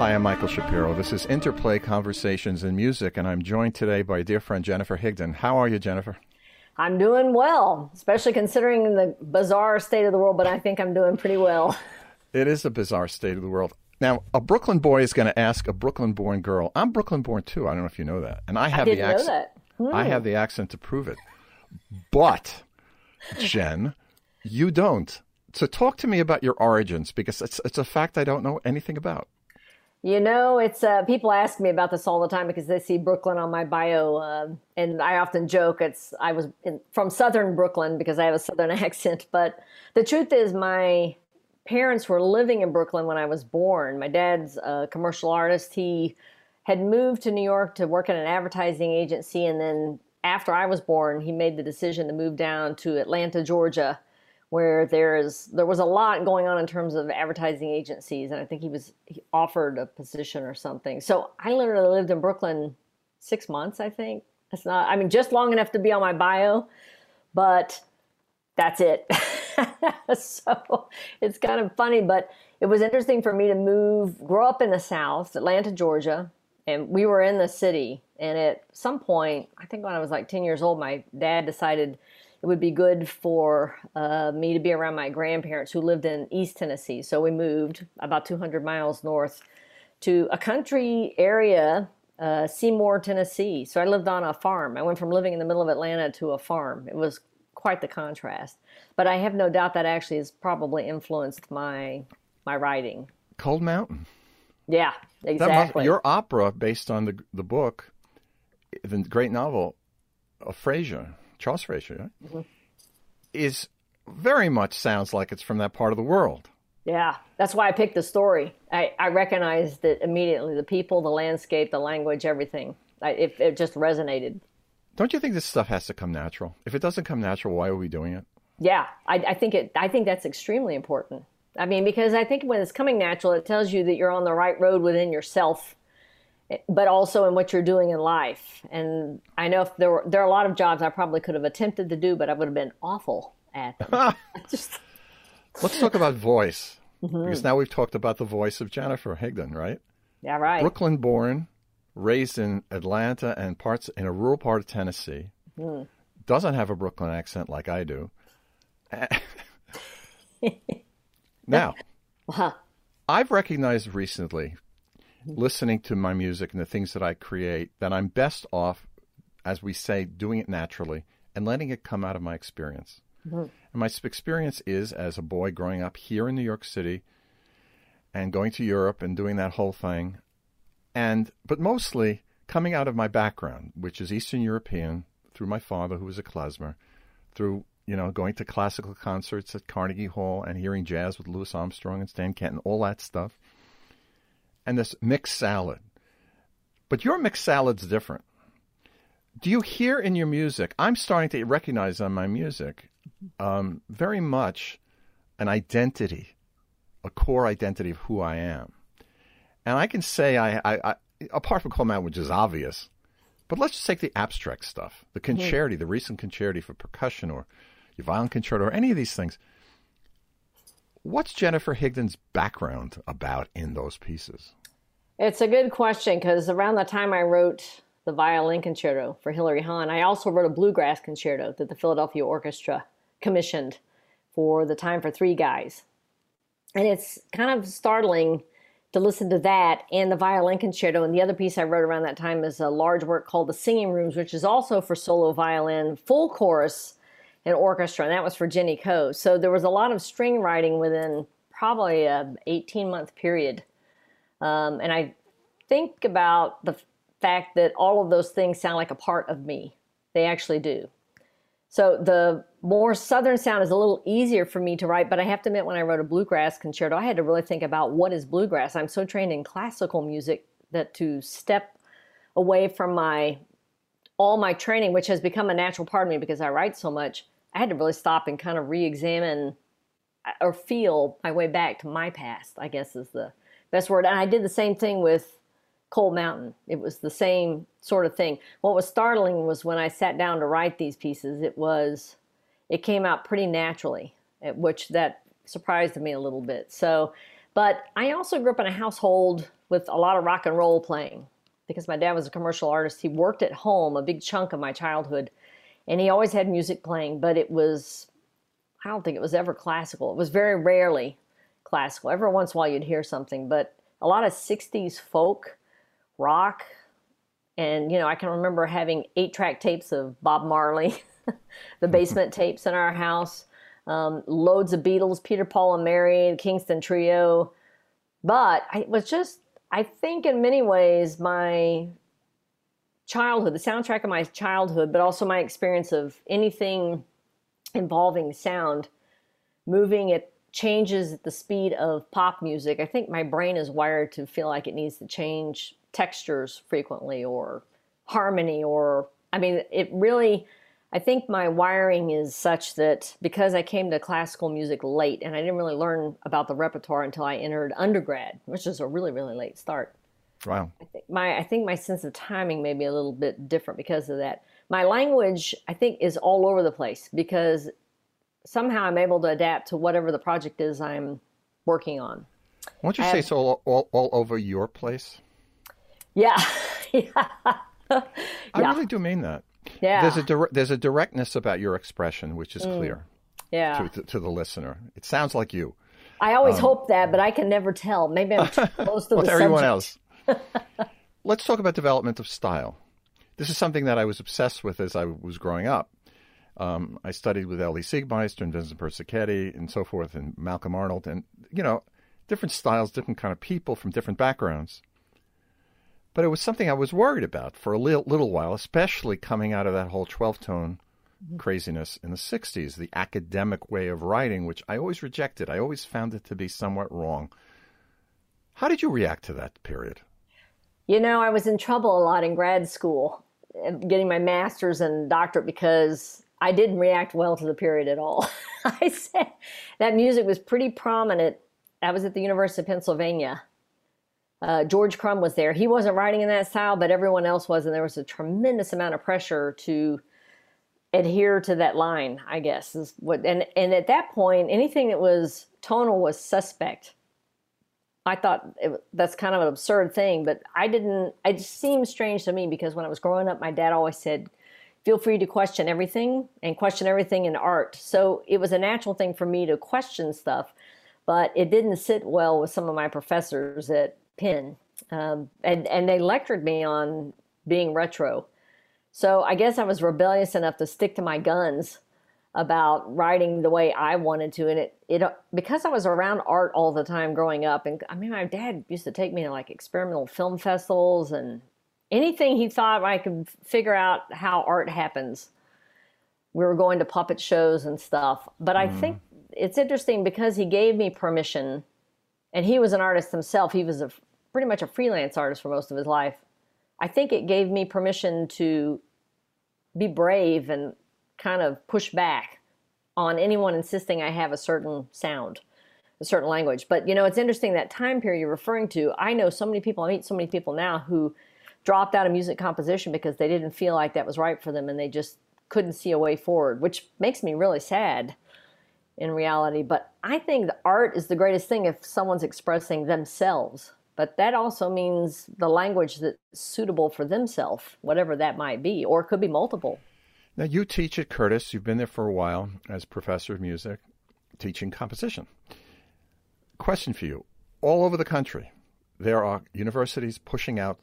Hi, I'm Michael Shapiro. This is Interplay Conversations in Music, and I'm joined today by dear friend Jennifer Higdon. How are you, Jennifer? I'm doing well, especially considering the bizarre state of the world, but I think I'm doing pretty well. It is a bizarre state of the world. Now, a Brooklyn boy is going to ask a Brooklyn born girl. I'm Brooklyn born too. I don't know if you know that. And I have I the accent. Hmm. I have the accent to prove it. But, Jen, you don't. So talk to me about your origins because it's, it's a fact I don't know anything about. You know, it's uh, people ask me about this all the time because they see Brooklyn on my bio, uh, and I often joke it's I was in, from Southern Brooklyn because I have a Southern accent. But the truth is, my parents were living in Brooklyn when I was born. My dad's a commercial artist. He had moved to New York to work at an advertising agency, and then after I was born, he made the decision to move down to Atlanta, Georgia where there's there was a lot going on in terms of advertising agencies, and I think he was he offered a position or something. So I literally lived in Brooklyn six months. I think it's not. I mean, just long enough to be on my bio, but that's it. so it's kind of funny, but it was interesting for me to move, grow up in the South, Atlanta, Georgia, and we were in the city. And at some point, I think when I was like 10 years old, my dad decided it would be good for uh, me to be around my grandparents who lived in East Tennessee. So we moved about 200 miles north to a country area, uh, Seymour, Tennessee. So I lived on a farm. I went from living in the middle of Atlanta to a farm. It was quite the contrast. But I have no doubt that actually has probably influenced my my writing. Cold Mountain. Yeah, exactly. Must, your opera, based on the the book, the great novel of Frazier, Charles Frazier, right? mm-hmm. is very much sounds like it's from that part of the world. Yeah, that's why I picked the story. I, I recognized it immediately the people, the landscape, the language, everything. I, it, it just resonated. Don't you think this stuff has to come natural? If it doesn't come natural, why are we doing it? Yeah, I, I think it. I think that's extremely important. I mean, because I think when it's coming natural, it tells you that you're on the right road within yourself but also in what you're doing in life. And I know if there were there are a lot of jobs I probably could have attempted to do, but I would have been awful at them. Just let's talk about voice mm-hmm. because now we've talked about the voice of Jennifer Higdon, right? Yeah, right. Brooklyn born, raised in Atlanta and parts in a rural part of Tennessee. Mm-hmm. Doesn't have a Brooklyn accent like I do. now, uh-huh. I've recognized recently listening to my music and the things that I create, that I'm best off, as we say, doing it naturally and letting it come out of my experience. Mm-hmm. And my experience is as a boy growing up here in New York City and going to Europe and doing that whole thing. And, but mostly coming out of my background, which is Eastern European, through my father, who was a klezmer, through you know, going to classical concerts at Carnegie Hall and hearing jazz with Louis Armstrong and Stan Kenton, all that stuff and this mixed salad. But your mixed salad's different. Do you hear in your music? I'm starting to recognize on my music um, very much an identity, a core identity of who I am. And I can say, I, I, I apart from Cold Mountain, which is obvious, but let's just take the abstract stuff, the mm-hmm. the recent concerti for percussion or your violin concerto or any of these things. What's Jennifer Higdon's background about in those pieces? It's a good question because around the time I wrote the violin concerto for Hilary Hahn, I also wrote a bluegrass concerto that the Philadelphia Orchestra commissioned for the Time for Three Guys. And it's kind of startling to listen to that and the violin concerto. And the other piece I wrote around that time is a large work called The Singing Rooms, which is also for solo violin, full chorus, and orchestra. And that was for Jenny Koh. So there was a lot of string writing within probably a 18 month period um, and I think about the fact that all of those things sound like a part of me. They actually do. So the more southern sound is a little easier for me to write, but I have to admit, when I wrote a bluegrass concerto, I had to really think about what is bluegrass. I'm so trained in classical music that to step away from my all my training, which has become a natural part of me because I write so much, I had to really stop and kind of re-examine uh, or feel my way back to my past. I guess is the best word. And I did the same thing with Cold Mountain. It was the same sort of thing. What was startling was when I sat down to write these pieces, it was, it came out pretty naturally, which that surprised me a little bit. So, but I also grew up in a household with a lot of rock and roll playing because my dad was a commercial artist. He worked at home a big chunk of my childhood, and he always had music playing, but it was, I don't think it was ever classical. It was very rarely classical. Every once in a while you'd hear something, but a lot of 60s folk, rock, and you know, I can remember having eight track tapes of Bob Marley, the basement tapes in our house, um, loads of Beatles, Peter, Paul, and Mary, the Kingston Trio. But I was just, I think in many ways, my childhood, the soundtrack of my childhood, but also my experience of anything involving sound, moving at changes at the speed of pop music. I think my brain is wired to feel like it needs to change textures frequently or harmony or I mean it really I think my wiring is such that because I came to classical music late and I didn't really learn about the repertoire until I entered undergrad, which is a really really late start. Wow. I think my I think my sense of timing may be a little bit different because of that. My language I think is all over the place because somehow I'm able to adapt to whatever the project is I'm working on. Won't you I say have, so all, all, all over your place? Yeah. yeah. I really do mean that. Yeah. There's a dire- there's a directness about your expression which is mm. clear. Yeah. To, to, the listener, it sounds like you. I always um, hope that, but I can never tell. Maybe I'm too close to well, the everyone else. Let's talk about development of style. This is something that I was obsessed with as I was growing up. Um, I studied with Elie Siegmeister and Vincent Persichetti and so forth, and Malcolm Arnold, and you know, different styles, different kind of people from different backgrounds. But it was something I was worried about for a little, little while, especially coming out of that whole 12 tone mm-hmm. craziness in the 60s, the academic way of writing, which I always rejected. I always found it to be somewhat wrong. How did you react to that period? You know, I was in trouble a lot in grad school, getting my master's and doctorate because I didn't react well to the period at all. I said that music was pretty prominent. I was at the University of Pennsylvania uh, George Crumb was there. He wasn't writing in that style, but everyone else was, and there was a tremendous amount of pressure to adhere to that line. I guess is what. And and at that point, anything that was tonal was suspect. I thought it, that's kind of an absurd thing, but I didn't. It seemed strange to me because when I was growing up, my dad always said, "Feel free to question everything and question everything in art." So it was a natural thing for me to question stuff, but it didn't sit well with some of my professors at Penn, um, and and they lectured me on being retro. So I guess I was rebellious enough to stick to my guns about writing the way I wanted to, and it it because I was around art all the time growing up, and I mean my dad used to take me to like experimental film festivals and anything he thought I could figure out how art happens. We were going to puppet shows and stuff, but I mm. think it's interesting because he gave me permission, and he was an artist himself. He was a pretty much a freelance artist for most of his life. I think it gave me permission to be brave and kind of push back on anyone insisting I have a certain sound, a certain language. But you know, it's interesting that time period you're referring to. I know so many people, I meet so many people now who dropped out of music composition because they didn't feel like that was right for them and they just couldn't see a way forward, which makes me really sad in reality. But I think the art is the greatest thing if someone's expressing themselves but that also means the language that's suitable for themselves, whatever that might be, or it could be multiple. Now, you teach at Curtis. You've been there for a while as professor of music, teaching composition. Question for you all over the country, there are universities pushing out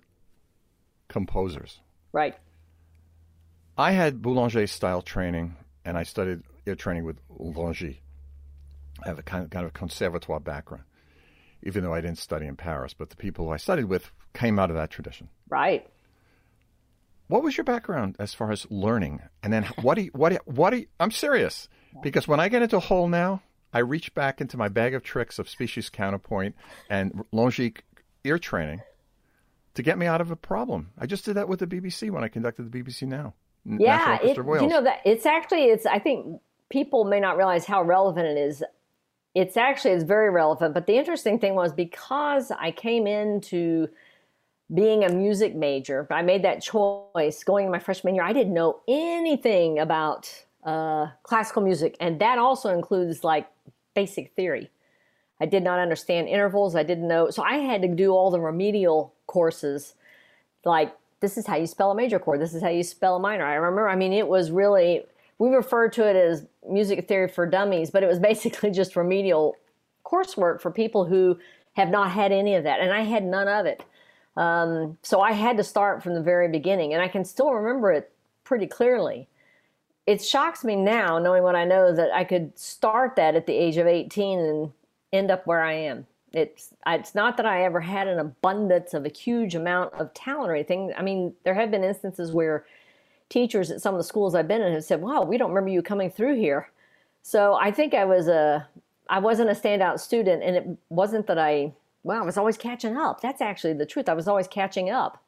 composers. Right. I had Boulanger style training, and I studied training with Longy. I have a kind of, kind of conservatoire background even though I didn't study in Paris, but the people I studied with came out of that tradition. Right. What was your background as far as learning? And then what do you, what do you, what do you, I'm serious because when I get into a hole now, I reach back into my bag of tricks of species counterpoint and Longique ear training to get me out of a problem. I just did that with the BBC when I conducted the BBC Now. Yeah, it, you know that it's actually it's. I think people may not realize how relevant it is it's actually it's very relevant. But the interesting thing was because I came into being a music major, I made that choice going in my freshman year. I didn't know anything about uh, classical music, and that also includes like basic theory. I did not understand intervals. I didn't know. So I had to do all the remedial courses like this is how you spell a major chord. This is how you spell a minor. I remember, I mean, it was really, we refer to it as music theory for dummies, but it was basically just remedial coursework for people who have not had any of that. And I had none of it. Um, so I had to start from the very beginning. And I can still remember it pretty clearly. It shocks me now, knowing what I know, that I could start that at the age of 18 and end up where I am. It's it's not that I ever had an abundance of a huge amount of talent or anything. I mean, there have been instances where teachers at some of the schools I've been in have said, "Wow, we don't remember you coming through here." So I think I was a I wasn't a standout student, and it wasn't that I well I was always catching up. That's actually the truth. I was always catching up,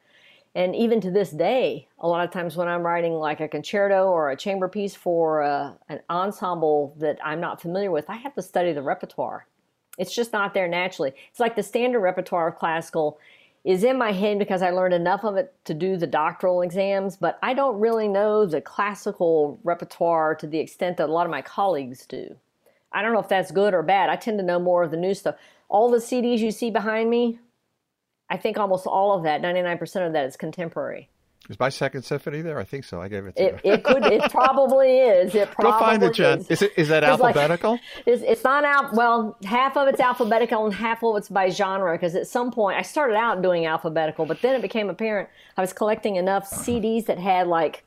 and even to this day, a lot of times when I'm writing like a concerto or a chamber piece for a, uh, an ensemble that I'm not familiar with, I have to study the repertoire it's just not there naturally. It's like the standard repertoire of classical is in my head because I learned enough of it to do the doctoral exams, but I don't really know the classical repertoire to the extent that a lot of my colleagues do. I don't know if that's good or bad. I tend to know more of the new stuff. All the CDs you see behind me, I think almost all of that, 99% of that is contemporary. Is my second symphony there? I think so. I gave it to it, you. it could. It probably is. It probably Go find it, Jen. Is, is it is that alphabetical? Like, it's, it's not out. Well, half of it's alphabetical and half of it's by genre. Because at some point I started out doing alphabetical, but then it became apparent I was collecting enough CDs that had like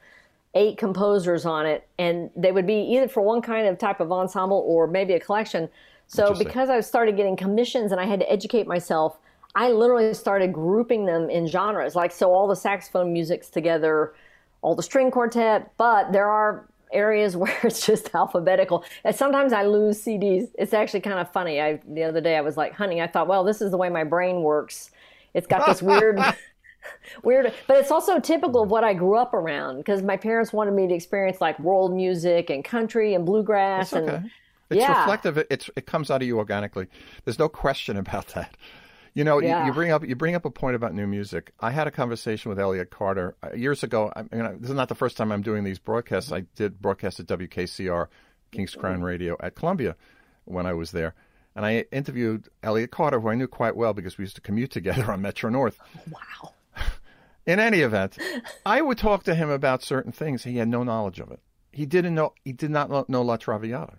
eight composers on it, and they would be either for one kind of type of ensemble or maybe a collection. So because I started getting commissions and I had to educate myself I literally started grouping them in genres. Like, so all the saxophone music's together, all the string quartet, but there are areas where it's just alphabetical. And sometimes I lose CDs. It's actually kind of funny. I the other day I was like hunting. I thought, well, this is the way my brain works. It's got this weird, weird, but it's also typical of what I grew up around because my parents wanted me to experience like world music and country and bluegrass. Okay. And, it's yeah. reflective. It's it comes out of you organically. There's no question about that. You know, yeah. you, you, bring up you bring up a point about new music. I had a conversation with Elliott Carter uh, years ago. I mean, this is not the first time I'm doing these broadcasts. I did broadcast at WKCR, Kings Crown Radio at Columbia when I was there, and I interviewed Elliott Carter, who I knew quite well because we used to commute together on Metro North. Wow. In any event, I would talk to him about certain things. He had no knowledge of it. He didn't know. He did not know La Traviata.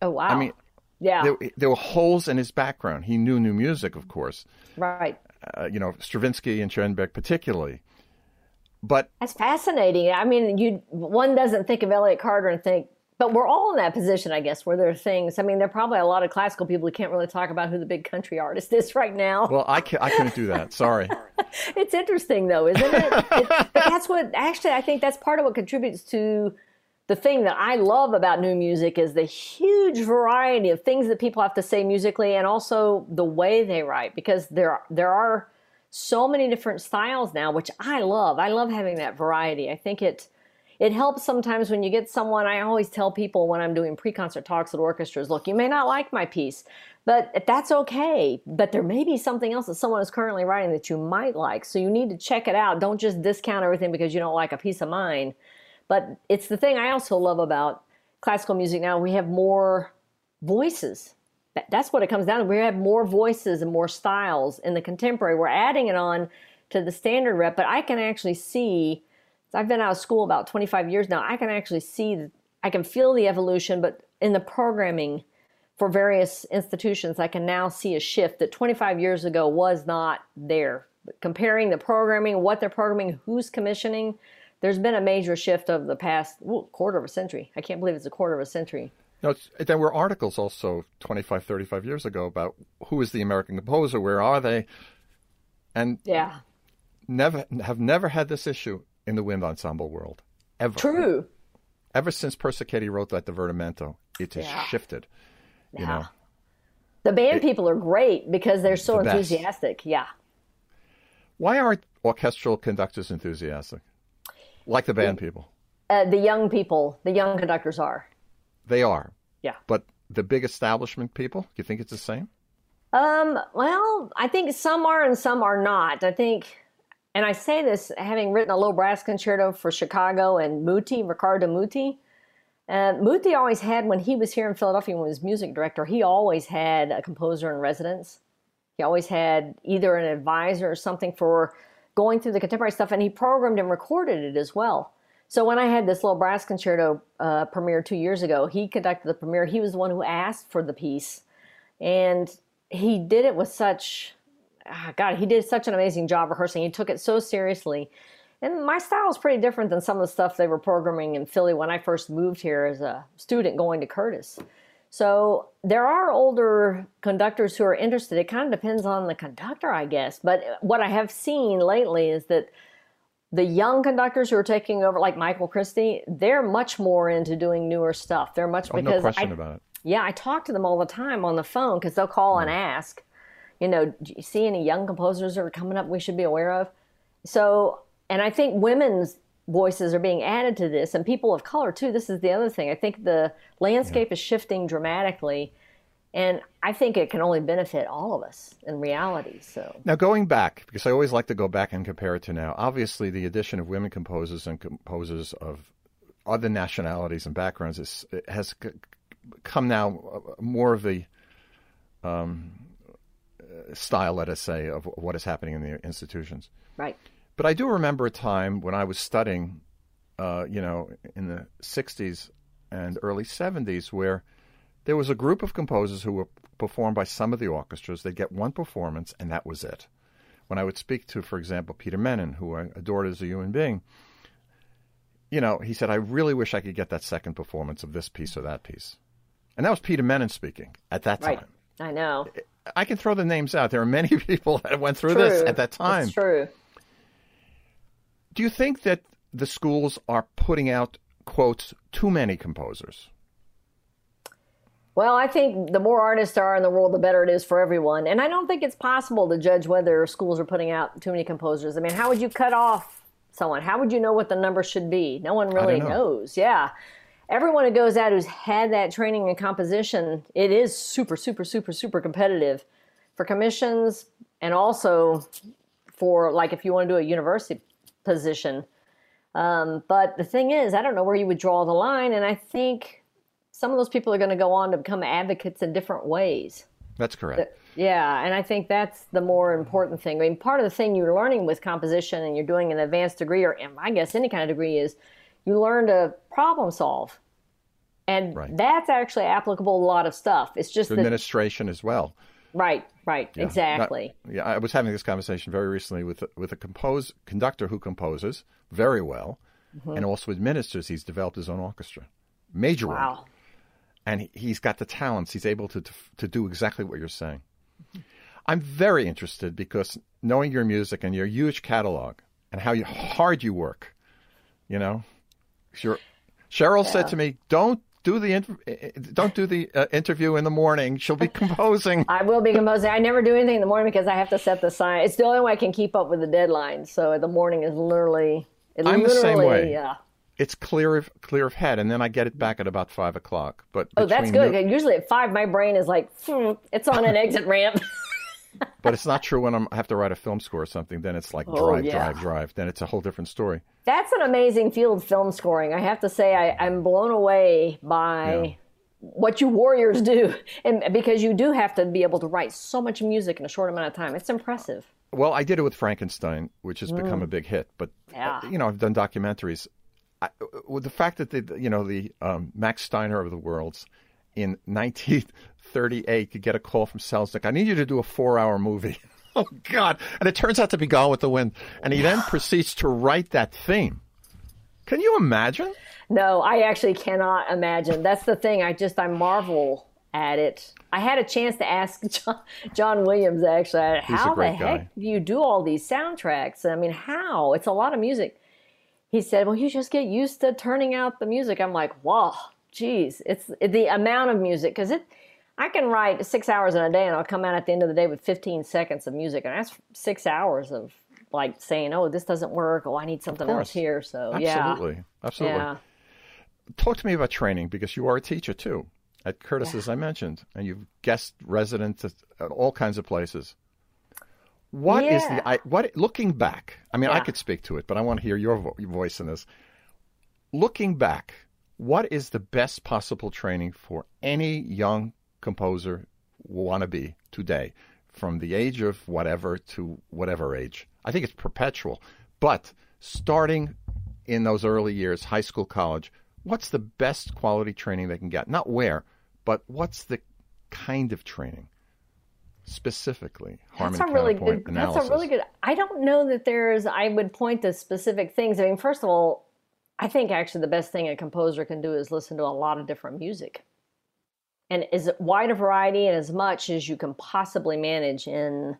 Oh wow! I mean, yeah. There, there, were holes in his background. He knew new music, of course. Right. Uh, you know, Stravinsky and Schoenberg particularly. But that's fascinating. I mean, you one doesn't think of Elliott Carter and think, but we're all in that position, I guess, where there are things. I mean, there are probably a lot of classical people who can't really talk about who the big country artist is right now. Well, I can, I couldn't do that. Sorry. it's interesting though, isn't it? it? That's what actually I think that's part of what contributes to the thing that I love about new music is the huge variety of things that people have to say musically and also the way they write because there there are so many different styles now which I love. I love having that variety. I think it it helps sometimes when you get someone I always tell people when I'm doing pre-concert talks at orchestras, look, you may not like my piece, but that's okay. But there may be something else that someone is currently writing that you might like. So you need to check it out. Don't just discount everything because you don't like a piece of mine but it's the thing I also love about classical music now. We have more voices. That's what it comes down to. We have more voices and more styles in the contemporary. We're adding it on to the standard rep, but I can actually see. I've been out of school about 25 years now. I can actually see, I can feel the evolution, but in the programming for various institutions, I can now see a shift that 25 years ago was not there. Comparing the programming, what they're programming, who's commissioning, there's been a major shift of the past ooh, quarter of a century. I can't believe it's a quarter of a century. No, there were articles also 25, 35 years ago about who is the American composer, where are they, and yeah, never have never had this issue in the wind ensemble world ever. True. Ever since Persichetti wrote that divertimento, it has yeah. shifted. You yeah. know, the band it, people are great because they're so the enthusiastic. Best. Yeah. Why aren't orchestral conductors enthusiastic? Like the band people. Uh, the young people, the young conductors are. They are. Yeah. But the big establishment people, you think it's the same? Um, well, I think some are and some are not. I think, and I say this having written a low brass concerto for Chicago and Muti, Riccardo Muti. Uh, Muti always had, when he was here in Philadelphia, when he was music director, he always had a composer in residence. He always had either an advisor or something for going through the contemporary stuff, and he programmed and recorded it as well. So when I had this little brass concerto uh, premiere two years ago, he conducted the premiere. He was the one who asked for the piece, and he did it with such, ah, God, he did such an amazing job rehearsing. He took it so seriously. And my style is pretty different than some of the stuff they were programming in Philly when I first moved here as a student going to Curtis. So there are older conductors who are interested. It kind of depends on the conductor, I guess. But uh, what I have seen lately is that the young conductors who are taking over, like Michael Christie, they're much more into doing newer stuff. They're much oh, because no question I, about it. Yeah, I talk to them all the time on the phone because they'll call and ask, you know, do you see any young composers that are coming up we should be aware of? So, and I think women's voices are being added to this, and people of color too. This is the other thing. I think the landscape yeah. is shifting dramatically, and I think it can only benefit all of us in reality. So now going back, because I always like to go back and compare it to now. Obviously, the addition of women composers and composers of other nationalities and backgrounds is, has come now uh, more of the um, style, let us say, of what is happening in the institutions. Right. But I do remember a time when I was studying, uh, you know, in the 60s and early 70s, where there was a group of composers who were performed by some of the orchestras. They'd get one performance, and that was it. When I would speak to, for example, Peter Mennin, who I adored as a human being, you know, he said, I really wish I could get that second performance of this piece or that piece. And that was Peter Mennin speaking at that time. Right. I know. I can throw the names out. There are many people that went through true. this at that time. It's true. Do you think that the schools are putting out, quotes, too many composers? Well, I think the more artists are in the world, the better it is for everyone. And I don't think it's possible to judge whether schools are putting out too many composers. I mean, how would you cut off someone? How would you know what the number should be? No one really know. knows. Yeah everyone who goes out who's had that training in composition, it is super, super, super, super competitive for commissions and also for like if you want to do a university position. Um, but the thing is, I don't know where you would draw the line, and I think some of those people are going to go on to become advocates in different ways. That's correct. Yeah, and I think that's the more important thing. I mean, part of the thing you're learning with composition and you're doing an advanced degree, or I guess any kind of degree, is you learn to problem solve. And right. that's actually applicable to a lot of stuff. It's just administration as well. Right, right, yeah. exactly. Not, yeah, I was having this conversation very recently with with a compose conductor who composes very well, mm-hmm. and also administers. He's developed his own orchestra, major wow. one, and he, has got the talents. He's able to, to to do exactly what you're saying. Mm-hmm. I'm very interested because knowing your music and your huge catalog and how you, hard you work, you know, Cheryl yeah. said to me, "Don't do the don't do the uh, interview in the morning. She'll be composing. I will be composing. I never do anything in the morning because I have to set the sign. It's the only way I can keep up with the deadline. So the morning is literally. I'm literally, the same way. Yeah. It's clear of clear of head, and then I get it back at about five o'clock. But oh, that's good. New- Usually at five, my brain is like, hmm, it's on an exit ramp. but it's not true when I'm, i have to write a film score or something. Then it's like oh, drive, yeah. drive, drive. Then it's a whole different story. That's an amazing field, film scoring. I have to say, I, am blown away by yeah. what you warriors do, and because you do have to be able to write so much music in a short amount of time. It's impressive. Well, I did it with Frankenstein, which has mm. become a big hit. But yeah. you know, I've done documentaries. I, with the fact that the you know the um, Max Steiner of the worlds in 1938 could get a call from Selznick. I need you to do a four-hour movie. oh God! And it turns out to be Gone with the Wind. And he then proceeds to write that theme. Can you imagine? No, I actually cannot imagine. That's the thing. I just I marvel at it. I had a chance to ask John, John Williams actually, how the heck guy. do you do all these soundtracks? I mean, how? It's a lot of music. He said, "Well, you just get used to turning out the music." I'm like, "Wow, geez, it's the amount of music because it." I can write six hours in a day and I'll come out at the end of the day with 15 seconds of music. And that's six hours of like saying, oh, this doesn't work. Oh, I need something else here. So, Absolutely. yeah. Absolutely. Absolutely. Yeah. Talk to me about training because you are a teacher too at Curtis, yeah. as I mentioned, and you've guest residents at all kinds of places. What yeah. is the I, what looking back? I mean. I could speak to it, but I want to hear your, vo- your voice in this. Looking back, what is the best possible training for any young composer want to be today, from the age of whatever to whatever age? I think it's perpetual, but starting in those early years, high school, college, what's the best quality training they can get? Not where, but what's the kind of training specifically? Harmony that's a really good. Analysis. That's a really good. I don't know that there's. I would point to specific things. I mean, first of all, I think actually the best thing a composer can do is listen to a lot of different music, and as wide a variety and as much as you can possibly manage in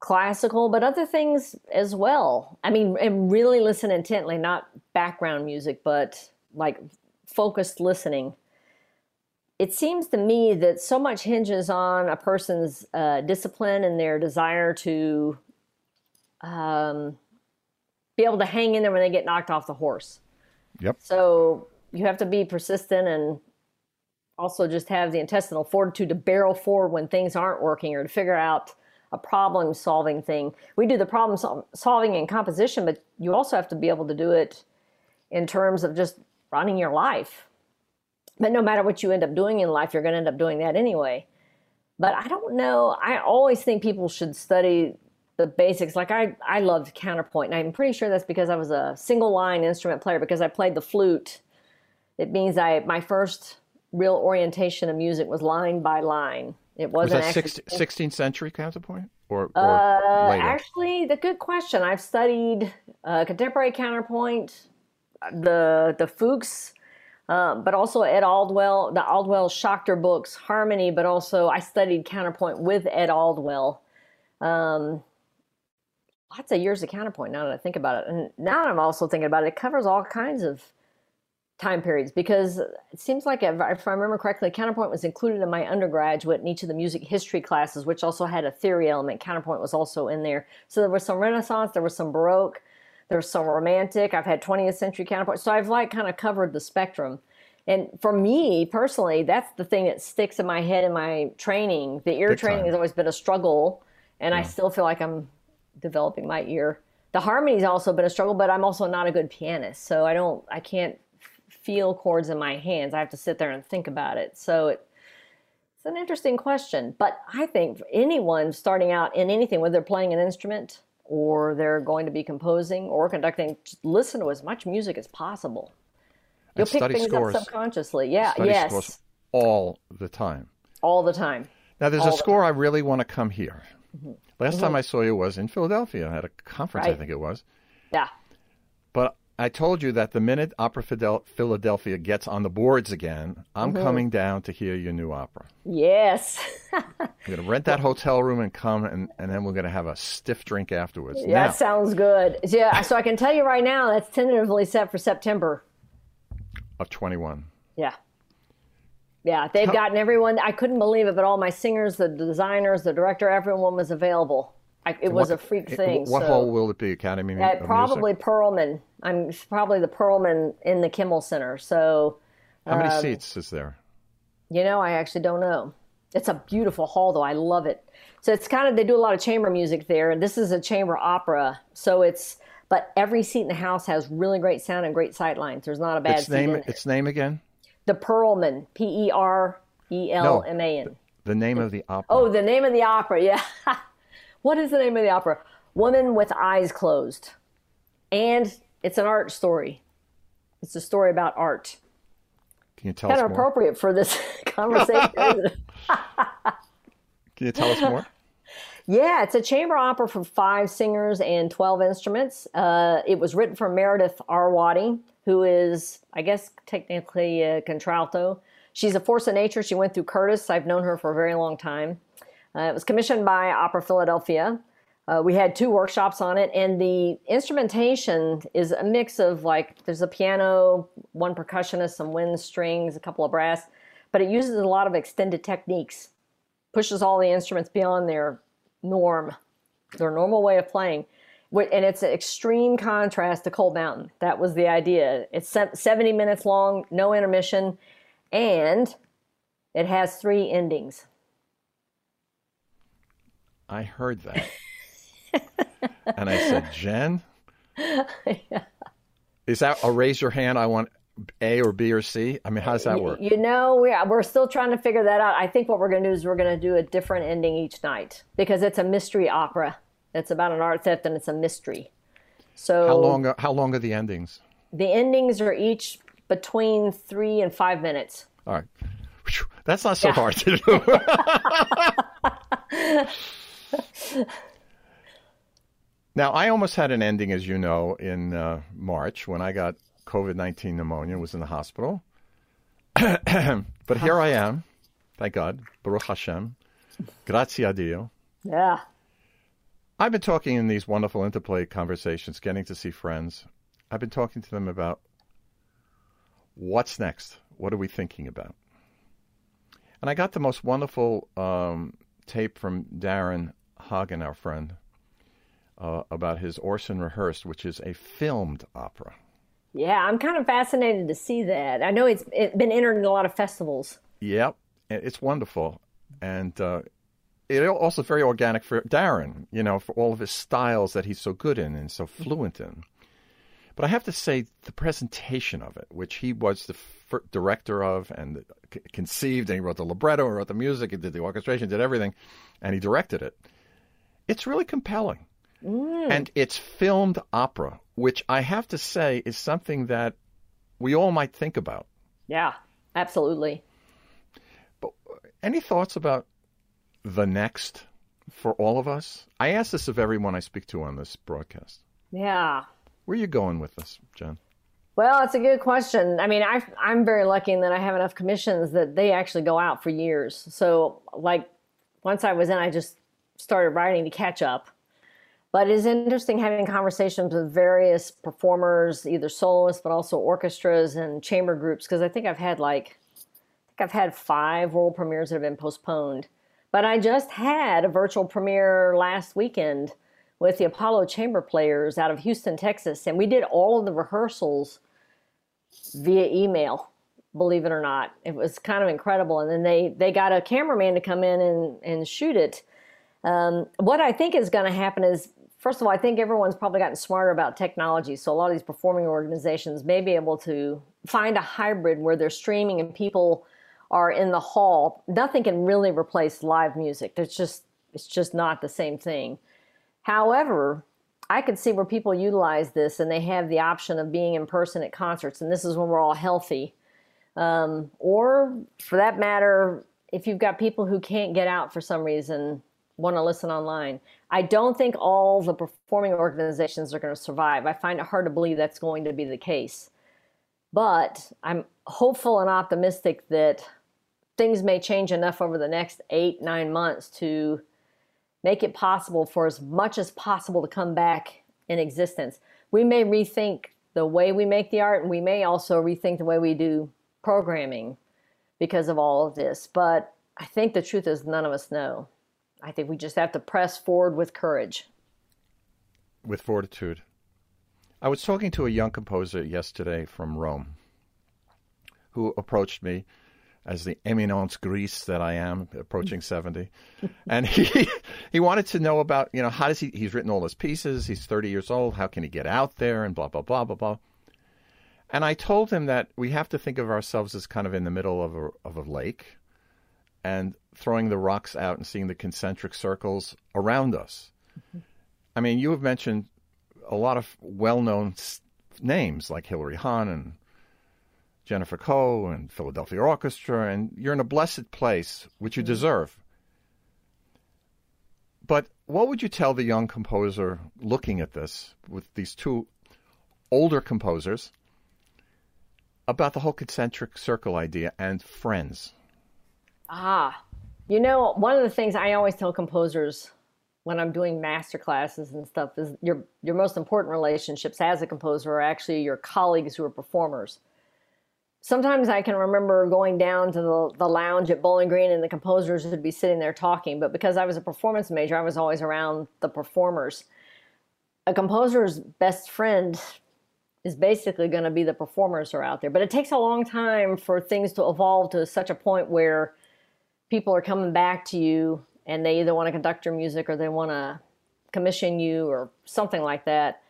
classical, but other things as well. I mean, and really listen intently, not background music, but like focused listening. It seems to me that so much hinges on a person's uh, discipline and their desire to um, be able to hang in there when they get knocked off the horse. Yep. So you have to be persistent and also just have the intestinal fortitude to barrel forward when things aren't working or to figure out a problem solving thing. We do the problem sol- solving in composition, but you also have to be able to do it in terms of just running your life. But no matter what you end up doing in life, you're going to end up doing that anyway. But I don't know. I always think people should study the basics. Like I, I loved counterpoint, and I'm pretty sure that's because I was a single line instrument player because I played the flute. It means I my first real orientation of music was line by line. It wasn't was that 16th century counterpoint or, or uh, later? Actually, the good question. I've studied uh, contemporary counterpoint, the the Fux, um, but also Ed Aldwell, the Aldwell Schachter books, harmony. But also, I studied counterpoint with Ed Aldwell. Um, lots of years of counterpoint. Now that I think about it, and now I'm also thinking about it, it covers all kinds of time periods because it seems like if I remember correctly, counterpoint was included in my undergraduate in each of the music history classes, which also had a theory element. Counterpoint was also in there. So there was some Renaissance, there was some Baroque, there was some Romantic. I've had 20th century counterpoint. So I've like kind of covered the spectrum. And for me personally, that's the thing that sticks in my head in my training. The ear Big training time. has always been a struggle, and yeah. I still feel like I'm developing my ear. The harmony's also been a struggle, but I'm also not a good pianist, so I don't, I can't feel chords in my hands. I have to sit there and think about it. So it, it's an interesting question. But I think anyone starting out in anything, whether they're playing an instrument or they're going to be composing or conducting, listen to as much music as possible. You'll pick things scores. up subconsciously. Yeah, study yes. All the time. All the time. Now, there's all a score I really want to come here. Mm-hmm. Last mm-hmm. time I saw you was in Philadelphia at a conference, right. I think it was. Yeah. But I told you that the minute Opera Philadelphia gets on the boards again, I'm mm-hmm. coming down to hear your new opera. Yes. I'm going to rent that hotel room and come, and, and then we're going to have a stiff drink afterwards. Yeah, that sounds good. Yeah, so I can tell you right now that's tentatively set for September of 21. Yeah. Yeah, they've gotten everyone. I couldn't believe it, but all my singers, the designers, the director, everyone was available. I, it was a freak thing. What so. hall will it be? Academy? Uh, probably music? Perelman. I'm probably the Perelman in the Kimmel Center. So, how many um, seats is there? You know, I actually don't know. It's a beautiful hall, though. I love it. So it's kind of they do a lot of chamber music there, and this is a chamber opera. So it's but every seat in the house has really great sound and great sight lines. There's not a bad its name. Its name again? The Perelman. P E R E L M A N. The name of the opera. Oh, the name of the opera. Yeah. What is the name of the opera? Woman with Eyes Closed. And it's an art story. It's a story about art. Can you tell us more? kind us of appropriate for this conversation. Can you tell us more? Yeah, it's a chamber opera for five singers and 12 instruments. Uh, it was written for Meredith Arwady, who is, I guess, technically a contralto. She's a force of nature. She went through Curtis. I've known her for a very long time. Uh, it was commissioned by Opera Philadelphia. Uh, we had two workshops on it, and the instrumentation is a mix of like there's a piano, one percussionist, some wind strings, a couple of brass, but it uses a lot of extended techniques, pushes all the instruments beyond their norm, their normal way of playing. And it's an extreme contrast to Cold Mountain. That was the idea. It's 70 minutes long, no intermission, and it has three endings. I heard that. and I said, Jen, yeah. is that a raise your hand? I want A or B or C? I mean, how does that work? You know, we, we're still trying to figure that out. I think what we're going to do is we're going to do a different ending each night because it's a mystery opera. It's about an art theft and it's a mystery. So how long? Are, how long are the endings? The endings are each between three and five minutes. All right, that's not so yeah. hard to do. now, I almost had an ending, as you know, in uh, March when I got COVID 19 pneumonia, was in the hospital. but here I am. Thank God. Baruch Hashem. Grazie a Dio. Yeah. I've been talking in these wonderful interplay conversations, getting to see friends. I've been talking to them about what's next? What are we thinking about? And I got the most wonderful um, tape from Daron Hagen, our friend, uh, about his Orson Rehearsed, which is a filmed opera. Yeah, I'm kind of fascinated to see that. I know it's, it's been entered in a lot of festivals. Yep, it's wonderful, and uh, it also very organic for Daron. You know, for all of his styles that he's so good in and so fluent in. But I have to say, the presentation of it, which he was the f- director of and c- conceived, and he wrote the libretto, and wrote the music, he did the orchestration, did everything, and he directed it. It's really compelling. Mm. And it's filmed opera, which I have to say is something that we all might think about. Yeah, absolutely. But any thoughts about the next for all of us? I ask this of everyone I speak to on this broadcast. Yeah. Where are you going with this, Jen? Well, it's a good question. I mean, I, I'm very lucky in that I have enough commissions that they actually go out for years. So, like, once I was in, I just started writing to catch up. But it is interesting having conversations with various performers, either soloists, but also orchestras and chamber groups, because I think I've had like, I think I've had five world premieres that have been postponed. But I just had a virtual premiere last weekend with the Apollo Chamber Players out of Houston, Texas, and we did all of the rehearsals via email. Believe it or not, it was kind of incredible. And then they they got a cameraman to come in and and shoot it. Um, what I think is going to happen is first of all, I think everyone's probably gotten smarter about technology. So a lot of these performing organizations may be able to find a hybrid where they're streaming and people are in the hall. Nothing can really replace live music. There's just it's just not the same thing. However, I could see where people utilize this and they have the option of being in person at concerts, and this is when we're all healthy. Um, or for that matter, if you've got people who can't get out for some reason, want to listen online. I don't think all the performing organizations are going to survive. I find it hard to believe that's going to be the case. But I'm hopeful and optimistic that things may change enough over the next eight, nine months to make it possible for as much as possible to come back in existence. We may rethink the way we make the art, and we may also rethink the way we do programming because of all of this. But I think the truth is, none of us know. I think we just have to press forward with courage. With fortitude. I was talking to a young composer yesterday from Rome who approached me as the eminence grise that I am, approaching 70. and he he wanted to know about, you know, how does he he's written all his pieces, he's 30 years old, how can he get out there and blah blah blah blah blah. And I told him that we have to think of ourselves as kind of in the middle of a of a lake and throwing the rocks out and seeing the concentric circles around us. Mm-hmm. I mean, you have mentioned a lot of well-known names like Hilary Hahn and Jennifer Koh and Philadelphia Orchestra, and you're in a blessed place, which you mm-hmm. deserve. But what would you tell the young composer looking at this with these two older composers about the whole concentric circle idea and friends? Ah, you know, one of the things I always tell composers when I'm doing master classes and stuff is your your most important relationships as a composer are actually your colleagues who are performers. Sometimes I can remember going down to the, the lounge at Bowling Green and the composers would be sitting there talking, but because I was a performance major, I was always around the performers. A composer's best friend is basically going to be the performers who are out there, but it takes a long time for things to evolve to such a point where people are coming back to you and they either want to conduct your music or they want to commission you or something like that.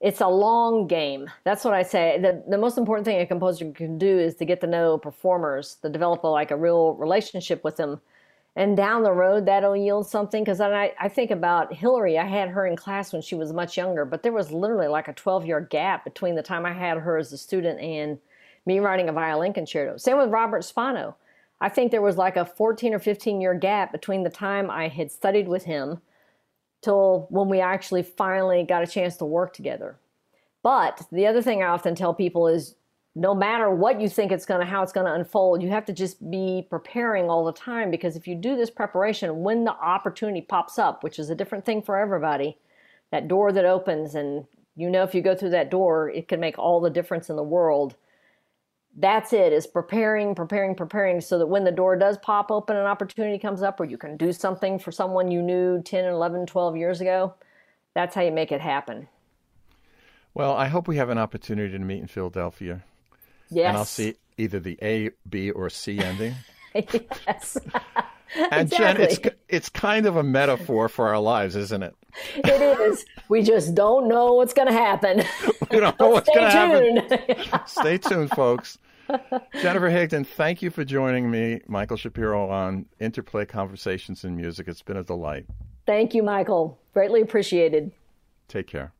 it's a long game. That's what I say. The, the most important thing a composer can do is to get to know performers, to develop a, like a real relationship with them. And down the road, that'll yield something. Because I, I think about Hilary. I had her in class when she was much younger, but there was literally like a 12 year gap between the time I had her as a student and me writing a violin concerto. Same with Robert Spano. I think there was like a 14 or 15 year gap between the time I had studied with him till when we actually finally got a chance to work together. But the other thing I often tell people is no matter what you think it's going to how it's going to unfold, you have to just be preparing all the time because if you do this preparation when the opportunity pops up, which is a different thing for everybody, that door that opens and you know if you go through that door, it can make all the difference in the world that's it is preparing preparing preparing so that when the door does pop open an opportunity comes up where you can do something for someone you knew 10 11 12 years ago. That's how you make it happen. Well i hope we have an opportunity to meet in philadelphia. Yes and i'll see either the a b or c ending. Yes. And exactly. jen it's it's kind of a metaphor for our lives isn't it? It is. We just don't know what's going to happen. We don't know what's going to happen. stay tuned folks Jennifer Higdon, thank you for joining me, Michael Shapiro, on Interplay Conversations in Music. It's been a delight. Thank you, Michael. Greatly appreciated. Take care.